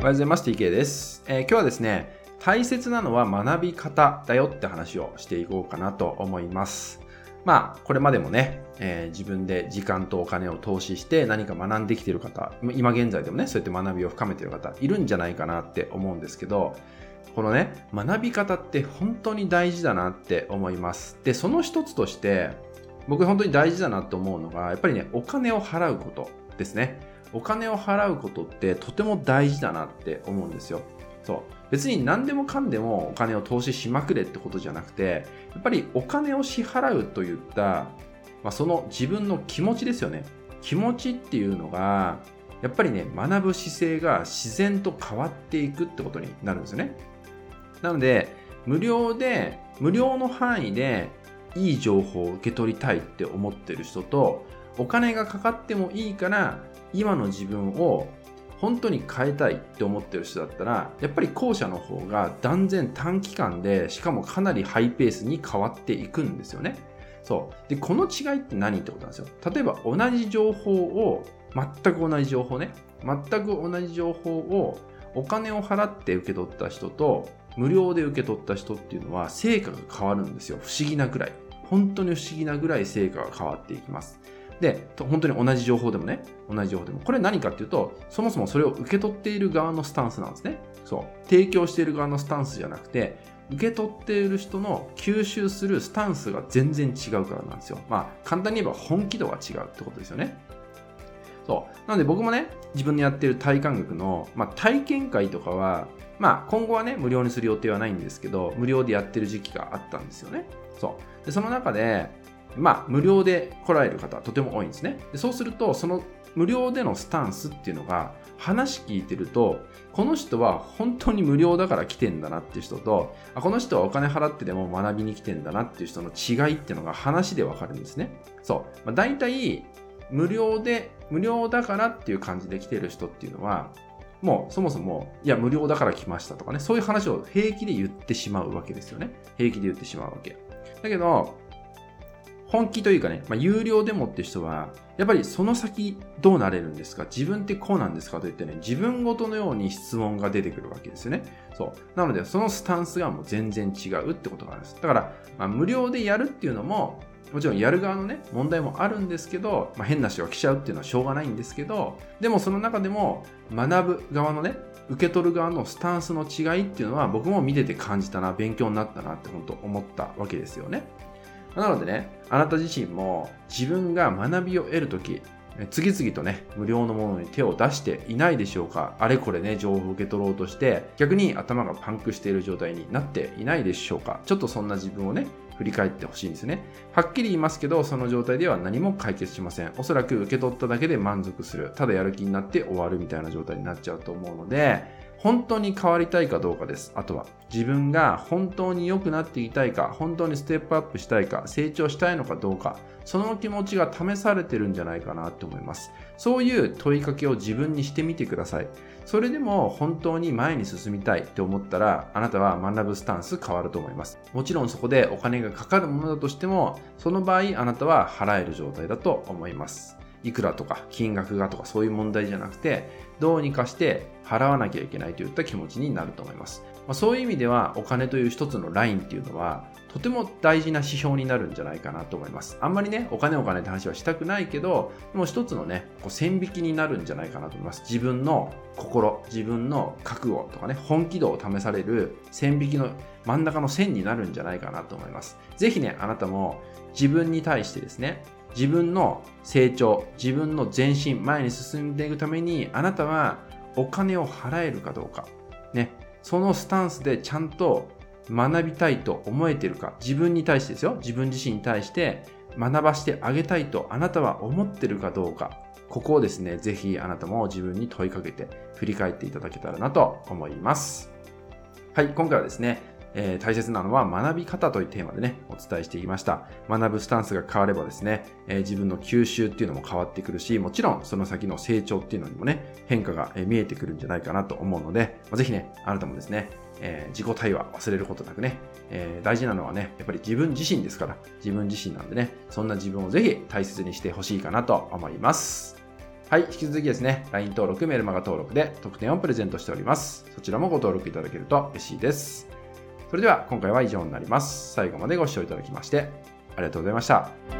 おはようございます。TK です、えー今日はですね、大切なのは学び方だよって話をしていこうかなと思います。まあ、これまでもね、えー自分で時間とお金を投資して何か学んできてる方、今現在でもね、そうやって学びを深めてる方、いるんじゃないかなって思うんですけど、このね、学び方って本当に大事だなって思います。で、その一つとして、僕本当に大事だなと思うのが、やっぱりね、お金を払うことですね。お金を払うことってとても大事だなって思うんですよ。そう。別に何でもかんでもお金を投資しまくれってことじゃなくて、やっぱりお金を支払うといった、まあ、その自分の気持ちですよね。気持ちっていうのが、やっぱりね、学ぶ姿勢が自然と変わっていくってことになるんですよね。なので、無料で、無料の範囲でいい情報を受け取りたいって思ってる人と、お金がかかってもいいから、今の自分を本当に変えたいって思ってる人だったら、やっぱり後者の方が断然短期間で、しかもかなりハイペースに変わっていくんですよね。そう。で、この違いって何ってことなんですよ。例えば同じ情報を、全く同じ情報ね、全く同じ情報をお金を払って受け取った人と、無料で受け取った人っていうのは成果が変わるんですよ。不思議なぐらい。本当に不思議なぐらい成果が変わっていきます。で、本当に同じ情報でもね、同じ情報でも。これ何かっていうと、そもそもそれを受け取っている側のスタンスなんですね。そう。提供している側のスタンスじゃなくて、受け取っている人の吸収するスタンスが全然違うからなんですよ。まあ、簡単に言えば本気度が違うってことですよね。そう。なので僕もね、自分でやってる体感学の、まあ、体験会とかは、まあ、今後はね、無料にする予定はないんですけど、無料でやってる時期があったんですよね。そう。で、その中で、まあ、無料で来られる方、とても多いんですね。でそうすると、その無料でのスタンスっていうのが、話聞いてると、この人は本当に無料だから来てんだなっていう人と、あこの人はお金払ってでも学びに来てんだなっていう人の違いっていうのが話でわかるんですね。そう。まあ、大体、無料で、無料だからっていう感じで来てる人っていうのは、もうそもそも、いや、無料だから来ましたとかね、そういう話を平気で言ってしまうわけですよね。平気で言ってしまうわけ。だけど、本気というかね、まあ、有料でもって人は、やっぱりその先どうなれるんですか？自分ってこうなんですか？と言ってね、自分ごとのように質問が出てくるわけですよね。そう。なので、そのスタンスがもう全然違うってことがあるんです。だから、まあ、無料でやるっていうのも、もちろんやる側のね、問題もあるんですけど、まあ、変な人が来ちゃうっていうのはしょうがないんですけど、でもその中でも学ぶ側のね、受け取る側のスタンスの違いっていうのは僕も見てて感じたな、勉強になったなって本当思ったわけですよね。なのでね、あなた自身も自分が学びを得るとき、次々とね、無料のものに手を出していないでしょうかあれこれね、情報を受け取ろうとして、逆に頭がパンクしている状態になっていないでしょうかちょっとそんな自分をね、振り返ってほしいんですね。はっきり言いますけど、その状態では何も解決しません。おそらく受け取っただけで満足する。ただやる気になって終わるみたいな状態になっちゃうと思うので、本当に変わりたいかどうかです。あとは、自分が本当に良くなっていたいか、本当にステップアップしたいか、成長したいのかどうか、その気持ちが試されてるんじゃないかなと思います。そういう問いかけを自分にしてみてください。それでも本当に前に進みたいって思ったら、あなたは学ぶスタンス変わると思います。もちろんそこでお金がかかるものだとしても、その場合あなたは払える状態だと思います。いくらとか金額がとかそういう問題じゃなくて、どうにかして払わなきゃいけないといった気持ちになると思います。まあ、そういう意味ではお金という一つのラインっていうのはとても大事な指標になるんじゃないかなと思います。あんまりね、お金お金って話はしたくないけど、でも一つのね、こう線引きになるんじゃないかなと思います。自分の心、自分の覚悟とかね、本気度を試される線引きの真ん中の線になるんじゃないかなと思います。ぜひね、あなたも自分に対してですね、自分の成長、自分の前進、前に進んでいくために、あなたはお金を払えるかどうか、ね、そのスタンスでちゃんと学びたいと思えてるか、自分に対してですよ、自分自身に対して学ばしてあげたいとあなたは思ってるかどうか、ここをですね、ぜひあなたも自分に問いかけて振り返っていただけたらなと思います。はい、今回はですね、えー大切なのは学び方というテーマでね、お伝えしていきました。学ぶスタンスが変わればですね、えー自分の吸収っていうのも変わってくるし、もちろんその先の成長っていうのにもね、変化が見えてくるんじゃないかなと思うので、まあぜひね、あなたもですね、えー自己対話忘れることなくね、えー大事なのはね、やっぱり自分自身ですから、自分自身なんでね、そんな自分をぜひ大切にしてほしいかなと思います。はい、引き続きですね、LINE 登録、メルマガ登録で特典をプレゼントしております。そちらもご登録いただけると嬉しいです。それでは今回は以上になります。最後までご視聴いただきましてありがとうございました。